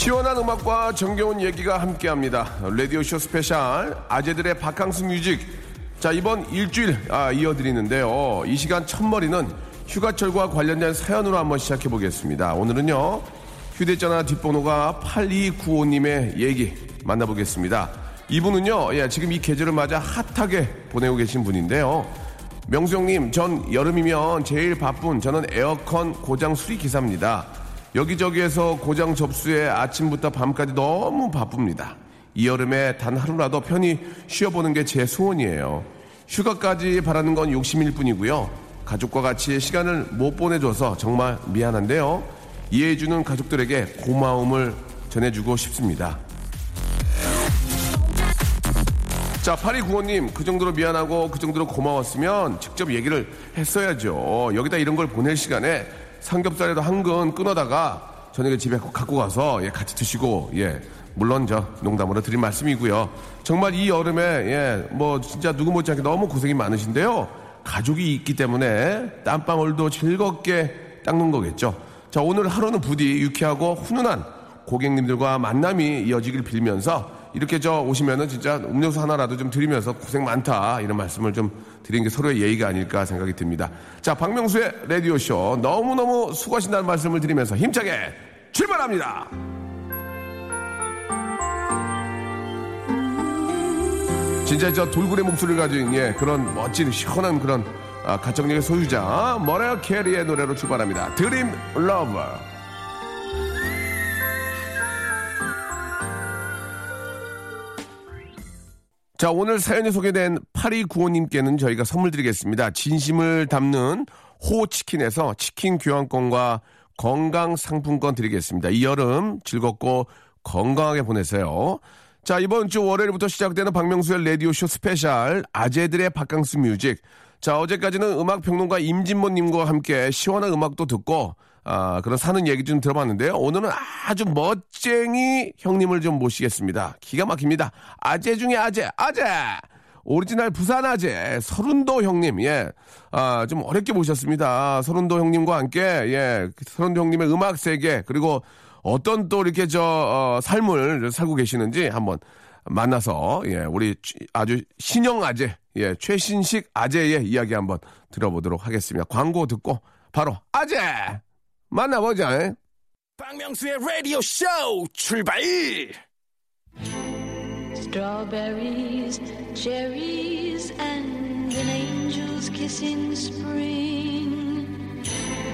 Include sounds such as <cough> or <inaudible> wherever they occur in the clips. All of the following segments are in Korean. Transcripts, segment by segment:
시원한 음악과 정겨운 얘기가 함께합니다. 라디오쇼 special 아재들의 바캉스 music. 자 이번 일주일 아, 이어드리는데요. 이 시간 첫머리는 휴가철과 관련된 사연으로 한번 시작해 보겠습니다. 오늘은요 휴대전화 뒷번호가 8295님의 얘기 만나보겠습니다. 이분은요 예, 지금 이 계절을 맞아 핫하게 보내고 계신 분인데요. 명수 형님, 전 여름이면 제일 바쁜 저는 에어컨 고장 수리 기사입니다. 여기저기에서 고장 접수에 아침부터 밤까지 너무 바쁩니다. 이 여름에 단 하루라도 편히 쉬어보는 게 제 소원이에요. 휴가까지 바라는 건 욕심일 뿐이고요. 가족과 같이 시간을 못 보내줘서 정말 미안한데요. 이해해주는 가족들에게 고마움을 전해주고 싶습니다. 자, 파리 구호님, 그 정도로 미안하고 그 정도로 고마웠으면 직접 얘기를 했어야죠. 여기다 이런 걸 보낼 시간에 삼겹살에도 한 근 끊어다가 저녁에 집에 갖고 가서 예, 같이 드시고 예 물론 저 농담으로 드린 말씀이고요. 정말 이 여름에 예 뭐 진짜 누구 못지않게 너무 고생이 많으신데요. 가족이 있기 때문에 땀방울도 즐겁게 닦는 거겠죠. 자 오늘 하루는 부디 유쾌하고 훈훈한 고객님들과 만남이 이어지길 빌면서 이렇게 저 오시면은 진짜 음료수 하나라도 좀 드리면서 고생 많다 이런 말씀을 좀 드리는 게 서로의 예의가 아닐까 생각이 듭니다. 자 박명수의 라디오 쇼 너무 너무 수고하신다는 말씀을 드리면서 힘차게 출발합니다. 진짜 저 돌고래 목소리를 가진 예 그런 멋진 시원한 그런 아, 가창력의 소유자 머라이어 캐리의 노래로 출발합니다. Dreamlover. 자, 오늘 사연이 소개된 8295님께는 저희가 선물 드리겠습니다. 진심을 담는 호치킨에서 치킨 교환권과 건강 상품권 드리겠습니다. 이 여름 즐겁고 건강하게 보내세요. 자, 이번 주 월요일부터 시작되는 박명수의 라디오쇼 special 아재들의 바캉스 music. 자, 어제까지는 음악평론가 임진모님과 함께 시원한 음악도 듣고 아, 그런 사는 얘기 좀 들어봤는데요. 오늘은 아주 멋쟁이 형님을 좀 모시겠습니다. 기가 막힙니다. 아재 중에 아재, 아재! 오리지널 부산 아재, 설운도 형님, 예. 아, 좀 어렵게 모셨습니다. 설운도 형님과 함께, 예. 설운도 형님의 음악 세계, 그리고 어떤 또 이렇게 저, 어, 삶을 살고 계시는지 한번 만나서, 예. 우리 아주 신형 아재, 예. 최신식 아재의 이야기 한번 들어보도록 하겠습니다. 광고 듣고 바로 아재! 만나보자. 박명수의 라디오 쇼 출발! Strawberries, cherries, and an angel's kiss in spring.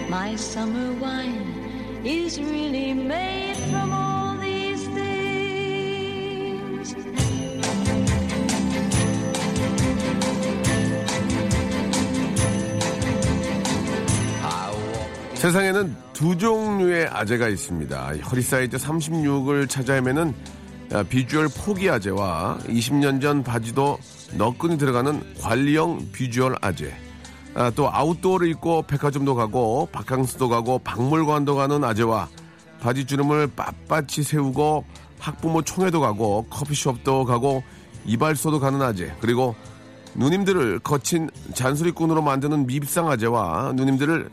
My summer wine is really made from all 세상에는 두 종류의 아재가 있습니다. 허리 사이즈 36을 찾아 헤매는 아, 비주얼 포기 아재와 20년 전 바지도 너끈히 들어가는 관리형 비주얼 아재. 아, 또 아웃도어를 입고 백화점도 가고 바캉스도 가고 박물관도 가는 아재와 바지 주름을 빳빳이 세우고 학부모 총회도 가고 커피숍도 가고 이발소도 가는 아재. 그리고 누님들을 거친 잔소리꾼으로 만드는 밉상 아재와 누님들을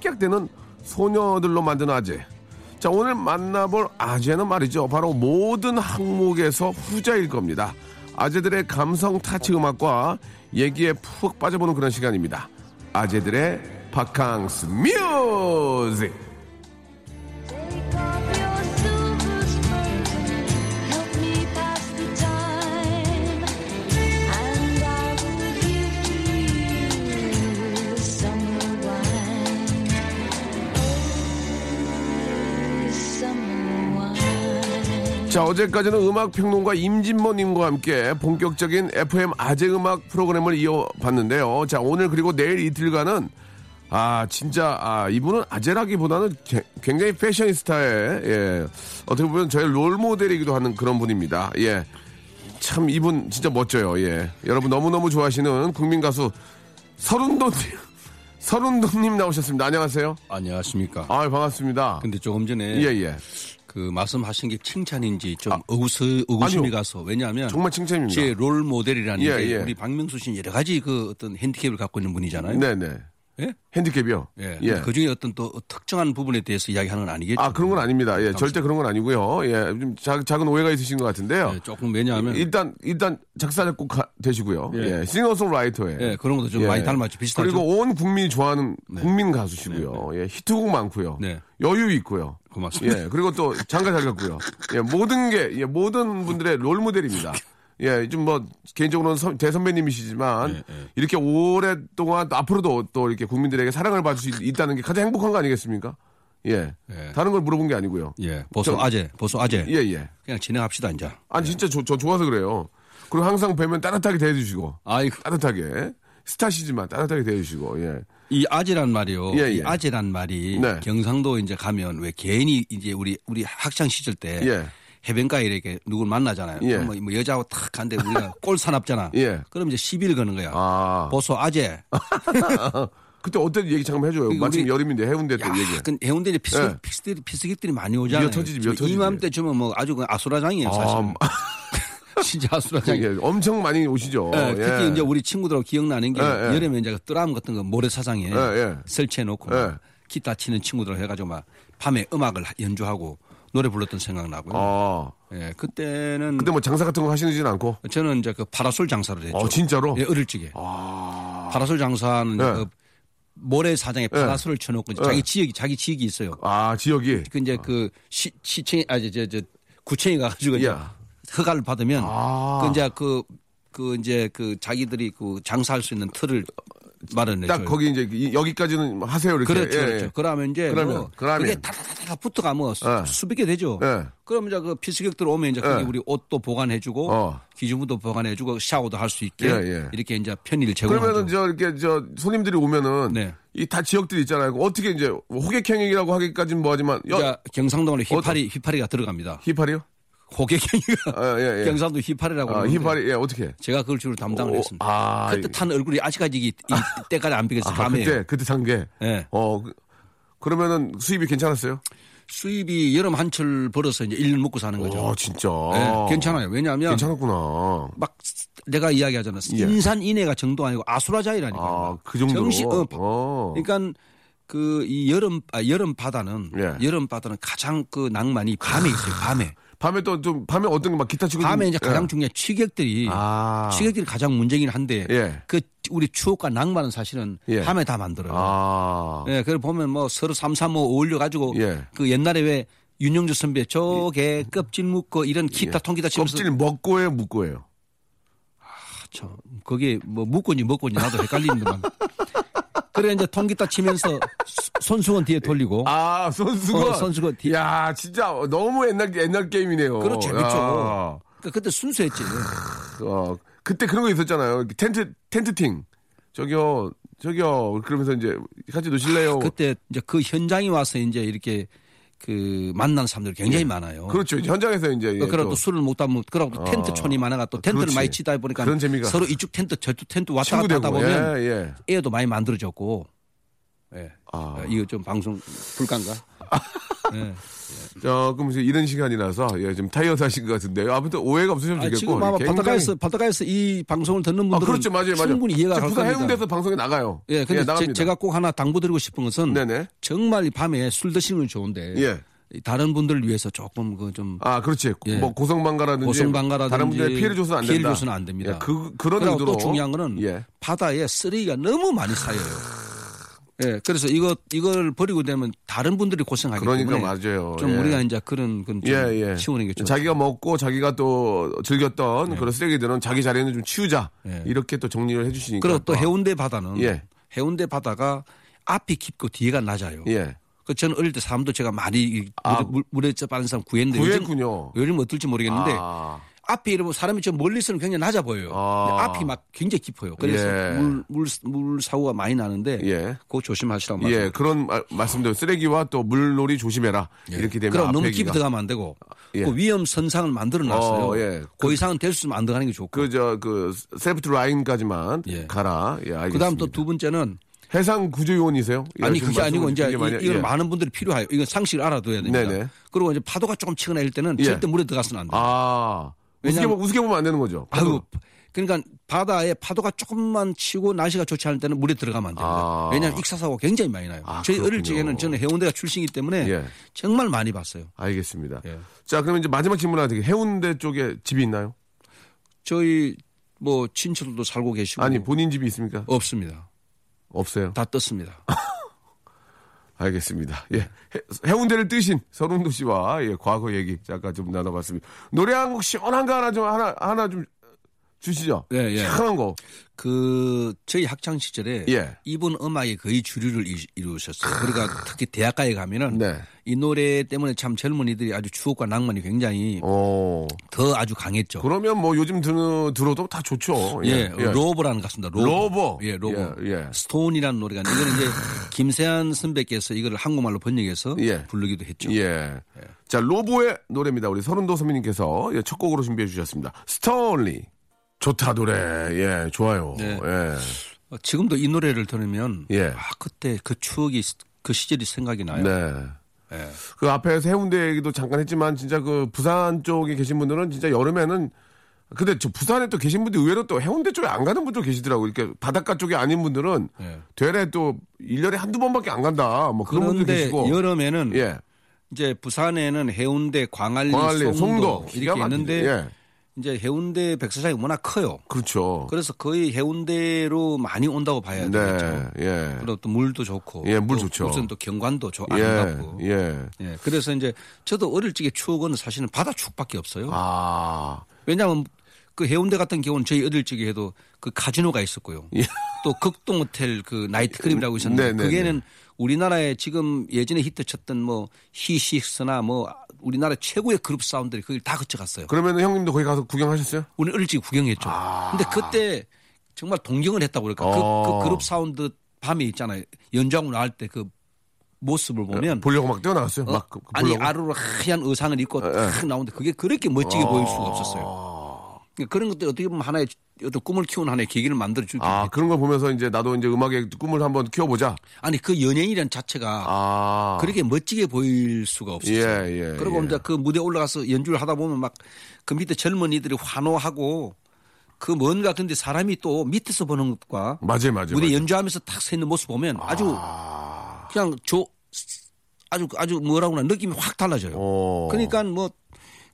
깍깍대는 소녀들로 만드는 아재. 자, 오늘 만나볼 아재는 말이죠. 바로 모든 항목에서 후자일 겁니다. 아재들의 감성 타치 음악과 얘기에 푹 빠져보는 그런 시간입니다. 아재들의 바캉스 뮤직. 자, 어제까지는 음악 평론가 임진모님과 함께 본격적인 FM 아재 음악 프로그램을 이어봤는데요. 자, 오늘 그리고 내일 이틀간은 아, 진짜, 아, 이분은 아재라기보다는 게- 굉장히 패셔니스타의, 예, 어떻게 보면 저의 롤 모델이기도 하는 그런 분입니다. 예. 참, 이분 진짜 멋져요. 예. 여러분 너무너무 좋아하시는 국민 가수 서른도님, <laughs> 서른도님 나오셨습니다. 안녕하세요. 안녕하십니까. 아, 반갑습니다. 근데 조금 전에 예, 예. 그 말씀하신 게 칭찬인지 좀 의구스, 의구심이 아니요. 가서 왜냐하면 정말 칭찬입니다. 제 롤 모델이라는 예, 게 예. 우리 박명수 씨는 여러 가지 그 어떤 핸디캡을 갖고 있는 분이잖아요. 네네. 예? 핸디캡이요? 예. 예. 그 중에 어떤 또 특정한 부분에 대해서 이야기하는 건 아니겠죠. 아, 그런 건 아닙니다. 예, 절대 그런 건 아니고요. 예, 좀 작, 작은 오해가 있으신 것 같은데요. 예, 조금 왜냐하면 일단, 일단 작사, 작곡 가- 되시고요. 예, 예. 싱어송라이터에. 예, 그런 것도 좀 많이 닮았죠. 비슷하죠. 그리고 온 국민이 좋아하는 국민 가수시고요. 예, 히트곡 많고요. 네. 여유 있고요. 고맙습니다. 예, 그리고 또 장가 잘 갔고요. 예, 모든 게, 예, 모든 분들의 롤 모델입니다. <laughs> 예, 좀 뭐, 개인적으로는 선- 대선배님이시지만, 예, 예. 이렇게 오랫동안 또 앞으로도 또 이렇게 국민들에게 사랑을 받을 수 있- 있다는 게 가장 행복한 거 아니겠습니까? 예. 예. 다른 걸 물어본 게 아니고요. 예, 보수 저- 아재, 보수 아재. 예, 예. 그냥 진행합시다 이제. 아니, 진짜 저, 저 좋아서 그래요. 그리고 항상 뵈면 따뜻하게 대해주시고, 아이고 따뜻하게. 스타시지만 따뜻하게 대해주시고, 예. 이 아재란 말이요. 예, 예. 이 아재란 말이 네. 경상도 이제 가면 왜 괜히 이제 우리 우리 학창 시절 때 예. 해변가에 이렇게 누굴 만나잖아요. 예. 뭐, 뭐 여자하고 탁 간데 우리가 <laughs> 꼴 사납잖아. 예. 그럼 이제 시비를 거는 거야. 아. 보소 아재. <laughs> 그때 어때 얘기 잠깐 해줘요. 우리- 마침 여름인데 해운대 때 야, 얘기. 그 해운대 이제 피서, 예. 피서들이, 피서객들이 많이 오잖아요. 터지지, 터지지. 이맘때쯤이면 뭐 아주 그 아수라장이에요, 사실. 아, <laughs> 진짜 아수라장이. 예, 엄청 많이 오시죠. 예, 특히 예. 이제 우리 친구들하고 기억나는 게 예, 예. 여름에 이제 그 드럼 같은 거 모래사장에 예, 예. 설치해놓고 기타 치는 친구들 해가지고 막 밤에 음악을 연주하고 노래 불렀던 생각나고요. 아, 예, 그때는 근데 뭐 장사 같은 거 하시는지는 않고. 저는 이제 그 파라솔 장사를 했죠. 어, 진짜로? 예, 어릴 적에. 파라솔 장사는 예. 그 모래사장에 파라솔을 쳐놓고 이제 예. 자기 지역이 자기 지역이 있어요. 아, 지역이. 그 이제 그 시, 시청 아니 저, 저 구청에 가가지고 야. 허가를 받으면 아. 그 이제 그, 그 이제 그 자기들이 그 장사할 수 있는 틀을 마련해 딱 줘요. 거기 이제 이- 여기까지는 하세요 이렇게. 그렇죠, 예, 그렇죠. 예. 그러면 이제 그러면, 뭐 그러면. 그게 다다다 다 붙어가면 수- 예. 수백 개 되죠. 예. 그럼 이제 그 피스객들 오면 이제 거기 예. 우리 옷도 보관해주고 어. 기준부도 보관해주고 샤워도 할 수 있게 예, 예. 이렇게 이제 편의를 제공하죠. 그러면은 저 이렇게 저 손님들이 오면은 네. 이다 지역들이 있잖아요. 어떻게 이제 호객행위라고 하기까지는 뭐하지만 여, 경상도는 휘파리 휘파리가 들어갑니다. 힙하리요? 호객행위가 아, 예, 예. 경상도 휘파리라고 아, 힙하리 예 어떻게? 제가 그걸 주로 담당을 오, 했습니다. 아, 그뜻한 얼굴이 아직까지 이, 이 때까지 안 비겠어요. 아, 밤에 그때 그때 산 게. 예. 어 그, 그러면은 수입이 괜찮았어요? 수입이 여름 한철 벌어서 이제 1년 먹고 사는 거죠. 어 진짜. 예, 괜찮아요. 왜냐하면 괜찮았구나. 막 내가 이야기하잖아. 예. 인산인해가 정도 아니고 아수라장이라니까. 아, 그 정도로. 정시, 어, 어. 그러니까 그 이 여름 아, 여름 바다는 예. 여름 바다는 가장 그 낭만이 밤에 있어요. 밤에. 밤에 또 좀 밤에 어떤 게막 기타 치고 밤에 좀- 이제 가장 예. 중요한 취객들이 아. 취객들이 가장 문제긴 한데 예. 그 우리 추억과 낭만은 사실은 예. 밤에 다 만들어요. 아. 예, 그걸 보면 뭐 서로 삼삼오 어울려 가지고 예. 그 옛날에 왜 윤영주 선배 저게 껍질 묶고 이런 기타 통기타 치면서 껍질 먹고예요, 묵고예요. 참, 그게 뭐 묵고인지 먹고인지 나도 헷갈리는데만. <laughs> 그래 이제 통기타 치면서 수- 손수건 뒤에 돌리고 아, 선수가. 어, 선수가 뒤- 야, 진짜 너무 옛날 옛날 게임이네요. 그렇죠, 재밌죠. 야. 그러니까 그때 순수했지. 어, 그때 그런 거 있었잖아요. 텐트 텐트팅. 저기요, 저기요. 그러면서 이제 같이 노실래요? 그때 이제 그 현장에 와서 이제 이렇게 그 만난 사람들이 굉장히 많아요. 그렇죠. 현장에서 이제 예, 그러고 또또 술을 먹다 보면 그러고 또 텐트 촌이 많아가 또 텐트를 그렇지. 많이 치다 보니까 그런 재미가. 서로 이쪽 텐트 저쪽 텐트 왔다 갔다 하다. 보면 예, 예. 애도 많이 만들어졌고. 예. 아. 어, 이거 좀 방송 불가인가? <laughs> 예. 자, 그럼 이제 이런 시간이라서 예, 좀 타이어드 하신 것 같은데요. 아무튼 오해가 없으시면 아, 되겠고. 지금 아마 굉장히- 바닷가에서 바닷가에서 이 방송을 듣는 아, 분들은 그렇죠. 맞아요, 맞아요. 충분히 이해가 갈 겁니다. 해운대에서 방송에 나가요. 예, 근데 나갑니다. 제, 꼭 하나 당부드리고 싶은 것은 네네. 정말 이 밤에 술 드시는 건 좋은데 예. 이 다른 분들을 위해서 조금 그 좀 아, 그렇지. 예. 뭐 고성방가라든지 고성방가라든지 다른 분들의 피해를 줘서는 안 피해를 된다. 줘서는 안 됩니다. 예, 그 그런 의도로 또 중요한 거는 예. 바다에 쓰레기가 너무 많이 쌓여요. 예, 그래서 이거 이걸 버리고 되면 다른 분들이 고생하기 그러니까 때문에 맞아요. 좀 예. 우리가 이제 그런 건 좀 예, 예. 치우는 게 좋죠. 자기가 먹고 자기가 또 즐겼던 그런 쓰레기들은 자기 자리에는 좀 치우자. 예. 이렇게 또 정리를 해주시니까. 그리고 또 해운대 바다는 예. 해운대 바다가 앞이 깊고 뒤가 낮아요. 예. 그 저는 어릴 때 사람도 제가 많이 이 아. 물에, 물에 빠는 사람 구했는데 구했군요. 요즘, 요즘 어떨지 모르겠는데 아, 앞이 이러면 사람이 저 멀리서는 굉장히 낮아 보여요. 아. 앞이 막 굉장히 깊어요. 그래서 예. 물, 물, 물 사고가 많이 나는데 예. 그거 조심하시라고 말씀. 예, 그런 말- 말씀도 쓰레기와 또 물놀이 조심해라. 이렇게 되면 예. 그럼 너무 앞에 깊이 들어가면 안 되고 예. 그 위험 선상을 만들어 놨어요. 어, 예. 그 이상은 될 수 있으면 안 들어가는 게 좋고. 그, 저, 그, 라인까지만 예. 가라. 예, 알겠습니다. 그다음 또 두 번째는 해상 구조요원이세요? 예, 아니 그게 아니고 이제 많이- 이, 이건 예. 많은 분들이 필요해요. 이건 상식을 알아둬야 됩니다. 네네. 그리고 이제 파도가 조금 치거나 이럴 때는 예. 절대 물에 들어가서는 안 돼요. 아, 우습게, 왜냐면- 보- 우습게 보면 안 되는 거죠. 아유, 그러니까 바다에 파도가 조금만 치고 날씨가 좋지 않을 때는 물에 들어가면 안 됩니다. 아. 왜냐하면 익사사고가 굉장히 많이 나요. 아, 저희 어릴 그렇군요. 적에는 저는 해운대가 출신이기 때문에 예. 정말 많이 봤어요. 알겠습니다. 예. 자, 그러면 이제 마지막 질문 하나 드릴게요. 해운대 쪽에 집이 있나요? 저희 뭐 친척들도 살고 계시고 아니, 본인 집이 있습니까? 없습니다. 없어요. 다 떴습니다. <laughs> 알겠습니다. 예. 해, 해운대를 뜨신 서른도 씨와 예, 과거 얘기 잠깐 좀 나눠봤습니다. 노래 한 곡 시원한 거 하나 좀 하나 하나 좀 주시죠. 예, 예. 시원한 거. 그 저희 학창 시절에 예. 이분 음악이 거의 주류를 이- 이루셨어요. 그러니까 특히 대학가에 가면은 네. 이 노래 때문에 참 젊은이들이 아주 추억과 낭만이 굉장히 어. 더 아주 강했죠. 그러면 뭐 요즘 들, 들어도 다 좋죠. 예, 로보라는 가수입니다. 로보. 로보. 예, 로보. 예, 예. Stoney라는 노래가 이거는 이제 김세환 선배께서 이거를 한국말로 번역해서 예. 부르기도 했죠. 예. 자, 로보의 노래입니다. 우리 설운도 선배님께서 예, 첫 곡으로 준비해 주셨습니다. Stoney. 좋다, 노래. 예, 좋아요. 네. 예. 어, 지금도 이 노래를 들으면 예. 아 그때 그 추억이 그 시절이 생각이 나요. 네. 예. 그 앞에서 해운대 얘기도 잠깐 했지만 진짜 그 부산 쪽에 계신 분들은 진짜 여름에는 근데 저 부산에 또 계신 분들 의외로 또 해운대 쪽에 안 가는 분도 계시더라고요. 이렇게 바닷가 쪽이 아닌 분들은 예. 되레 또 1년에 한두 번밖에 안 간다. 뭐 그런 분도 계시고. 여름에는 예. 이제 부산에는 해운대, 광안리, 광안리, 송도, 송도 이렇게. 있는데 예. 이제 해운대 백사장이 워낙 커요. 그렇죠. 그래서 거의 해운대로 많이 온다고 봐야 네. 되겠죠. 예. 그리고 또 물도 좋고. 예, 물또 좋죠. 무슨 또 경관도 좋 예. 아름답고. 예. 예. 그래서 이제 저도 어릴 적에 추억은 사실은 바다 추억밖에 없어요. 아. 왜냐하면 그 해운대 같은 경우는 저희 어릴 적에 해도 그 카지노가 있었고요. 예. 또 극동 호텔 그 나이트클럽이라고 있었는데 네, 네, 그게는 우리나라에 지금 예전에 히트 쳤던 뭐 히식스나 뭐 우리나라 최고의 그룹 사운드들이 거길 다 거쳐갔어요. 그러면 형님도 거기 가서 구경하셨어요? 우리 어릴 적에 구경했죠. 근데 그때 정말 동경을 했다고 그럴까. 그- 어. 그, 그룹 사운드 밤에 있잖아요. 연주하고 나올 때 그 모습을 보면 보려고 막 뛰어나갔어요. 어? 막 그- 그 아니? 아루로 하얀 의상을 입고 예, 탁 나오는데 그게 그렇게 멋지게 보일 수가 없었어요. 그런 것들 어떻게 보면 하나의 어떤 꿈을 키우는 하나의 계기를 만들어 주기 아, 그런 걸 보면서 이제 나도 이제 음악의 꿈을 한번 키워보자. 아니 그 연예인이라는 자체가 아. 그렇게 멋지게 보일 수가 없었어요. 예, 예, 그리고 예. 이제 그 무대 올라가서 연주를 하다 보면 막 그 밑에 젊은이들이 환호하고 그 뭔가 근데 사람이 또 밑에서 보는 것과 맞아요, 맞아요. 무대 맞아요. 연주하면서 탁서 있는 모습 보면 아주 그냥 저 아주 아주 뭐라고나 느낌이 확 달라져요. 어. 그러니까 뭐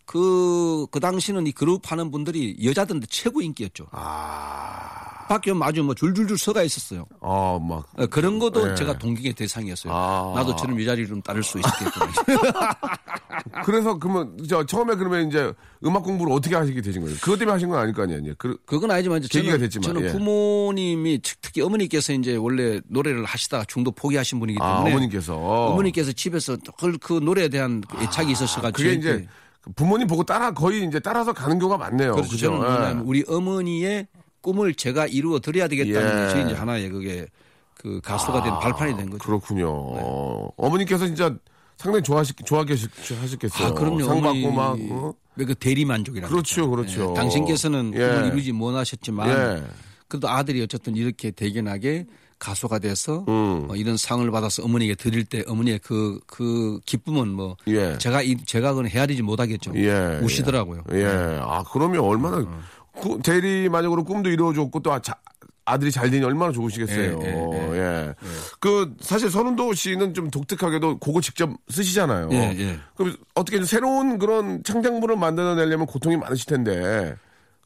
그, 그 당시는 이 그룹 하는 분들이 여자들한테 최고 인기였죠. 아. 밖에 오면 아주 뭐 줄줄줄 서가 있었어요. 어, 막. 어, 그런 것도 예. 제가 동경의 대상이었어요. 아. 나도 저런 이 자리를 좀 따를 수 있겠구나. <laughs> 그래서 그러면 저 처음에 그러면 이제 음악 공부를 어떻게 하시게 되신 거예요? 그것 때문에 하신 건 아닐 거 아니에요? 그, 그건 아니지만 이제 계기가 저는, 됐지만, 저는 예. 부모님이 특- 특히 어머니께서 이제 원래 노래를 하시다가 중도 포기하신 분이기 아, 때문에 어머님께서. 어머니께서 집에서 그, 그 노래에 대한 그 애착이 있었어 가지고 그게 이제 부모님 보고 따라 거의 이제 따라서 가는 경우가 많네요. 그렇죠. 그죠? 저는 예. 우리 어머니의 꿈을 제가 이루어 드려야 되겠다는 예. 것이 이제 하나의 그게 그 가수가 된 발판이 된 거죠. 그렇군요. 어, 어머니께서 진짜 상당히 좋아하시, 좋아하셨겠어요. 아, 그럼요. 상 받고 막. 어? 그 대리 만족이라는 그렇죠, 거죠. 그렇죠. 예, 당신께서는 예. 꿈을 이루지 못하셨지만 예. 그래도 아들이 어쨌든 이렇게 대견하게 가수가 돼서 음. 어, 이런 상을 받아서 어머니에게 드릴 때 어머니의 그, 그 기쁨은 뭐 예. 제가 이, 제가 그건 헤아리지 못하겠죠. 예. 우시더라고요. 예. 아, 그러면 얼마나 어. 꾸- 대리 만약으로 꿈도 이루어졌고 또 아, 자- 아들이 잘 되니 얼마나 좋으시겠어요. 예, 예, 예. 그 사실 선운도 씨는 좀 독특하게도 그거 직접 쓰시잖아요. 예, 예. 그럼 어떻게 좀 새로운 그런 창작물을 만들어내려면 고통이 많으실 텐데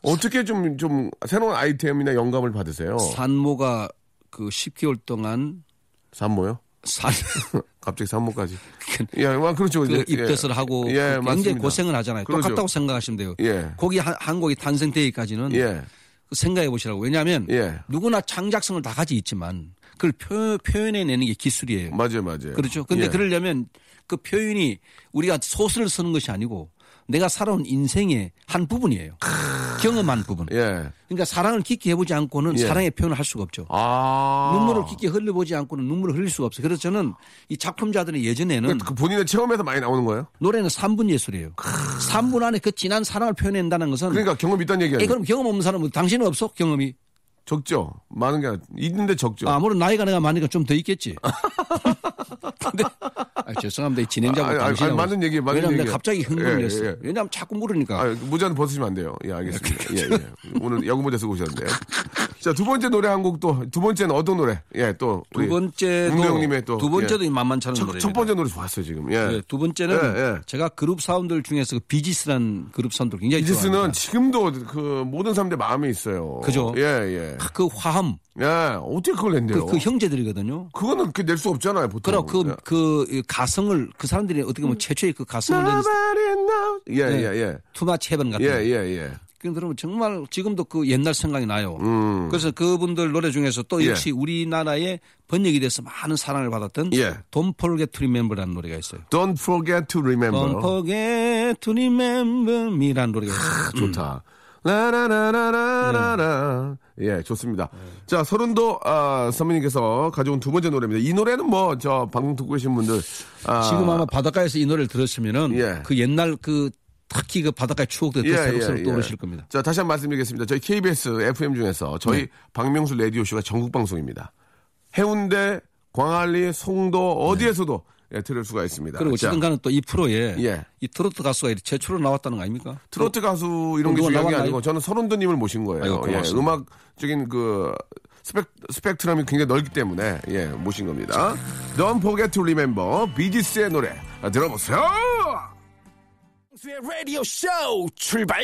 어떻게 좀 좀 새로운 아이템이나 영감을 받으세요? 산모가 그 10개월 동안 산모요? 산 <laughs> 갑자기 산모까지. 예, 뭐 그렇죠. 그 이제. 입덧을 하고 예, 굉장히 맞습니다. 고생을 하잖아요. 그렇죠. 똑같다고 생각하시면 돼요. 예. 거기 한, 한 곡이 탄생되기까지는 예. 생각해 보시라고. 왜냐하면 예. 누구나 창작성을 다 가지고 있지만 그걸 표, 표현해내는 게 기술이에요. 맞아요, 맞아요. 그렇죠. 근데 예. 그러려면 그 표현이 우리가 소설을 쓰는 것이 아니고 내가 살아온 인생의 한 부분이에요. 경험한 부분. 예. 그러니까 사랑을 깊게 해보지 않고는 예. 사랑의 표현을 할 수가 없죠. 아. 눈물을 깊게 흘려보지 않고는 눈물을 흘릴 수가 없어요. 그래서 저는 이 작품자들의 예전에는 그 본인의 체험에서 많이 나오는 거예요? 노래는 3분 예술이에요. 3분 안에 그 진한 사랑을 표현한다는 것은 그러니까 경험 있다는 얘기 에, 아니에요? 그럼 경험 없는 사람은 당신은 없어? 경험이? 적죠. 많은 게 있는데 적죠. 아, 물론 나이가 내가 많으니까 좀 더 있겠지. <laughs> 근데 아, 죄송합니다. 이 진행자분 아, 아니, 아니, 당신하고. 맞는 얘기, 맞는 왜냐면 얘기. 갑자기 흥분을 예, 했어. 예. 왜냐하면 자꾸 물으니까. 아, 모자는 벗으시면 안 돼요. 예, 알겠습니다. 예, 예. 오늘 야구 모자 쓰고 오셨는데요. 자, 두 번째 노래 한 곡 또, 두 번째는 어떤 노래? 예, 또. 두 번째도 운동님의 또. 두 번째도 예. 만만치 않은 첫, 번째 노래 좋았어요, 지금. 예. 예, 두 번째는 예, 예. 제가 그룹 사운드들 중에서 그 비지스라는 그룹 사운드를 굉장히 이지스는 좋아합니다. 지금도 그 모든 사람들 마음에 있어요. 그죠? 예, 예. 그 화음, 예, 어떻게 그걸 낸대요? 그, 그 형제들이거든요. 그거는 그 낼 수 없잖아요, 보통. 그럼 그, 예. 그 가성을 그 사람들이 어떻게 보면 최초의 그 가성을 낸 Nobody knows. 예, 네. 예, 예. 투마치 헤븐 같은 예, 거. 예, 예. 그 들으면 정말 지금도 그 옛날 생각이 나요. 음. 그래서 그분들 노래 중에서 또 예. 역시 우리나라에 번역이 돼서 많은 사랑을 받았던 예. Don't Forget to Remember라는 노래가 있어요. Don't forget to remember. Don't Forget to Remember Me라는 노래가 있어요. 아, 좋다. 라라라라라라. 예, 좋습니다. 자, 서른도, 아, 선배님께서 가져온 두 번째 노래입니다. 이 노래는 뭐, 저, 방송 듣고 계신 분들. 아, 지금 아마 바닷가에서 이 노래를 들었으면은 예. 그 옛날 그 특히 그 바닷가의 추억들이 예, 더 새록새록 예, 예. 떠오르실 겁니다. 자, 다시 한번 말씀드리겠습니다. 저희 KBS FM 중에서 저희 네. 박명수 라디오 쇼가 전국 방송입니다. 해운대, 광안리, 송도, 어디에서도 예, 들을 수가 있습니다. 네. 그리고 자, 지금 가는 또 이 프로에 예. 이 트로트 가수가 이렇게 최초로 나왔다는 거 아닙니까? 트로트 가수 이런 게 중요한 게? 아니고 저는 서른도님을 모신 거예요. 아이고, 예. 음악적인 그 스펙, 스펙트럼이 굉장히 넓기 때문에 예, 모신 겁니다. Don't forget to remember 비지스의 노래 아, 들어보세요. 라디오 쇼 출발!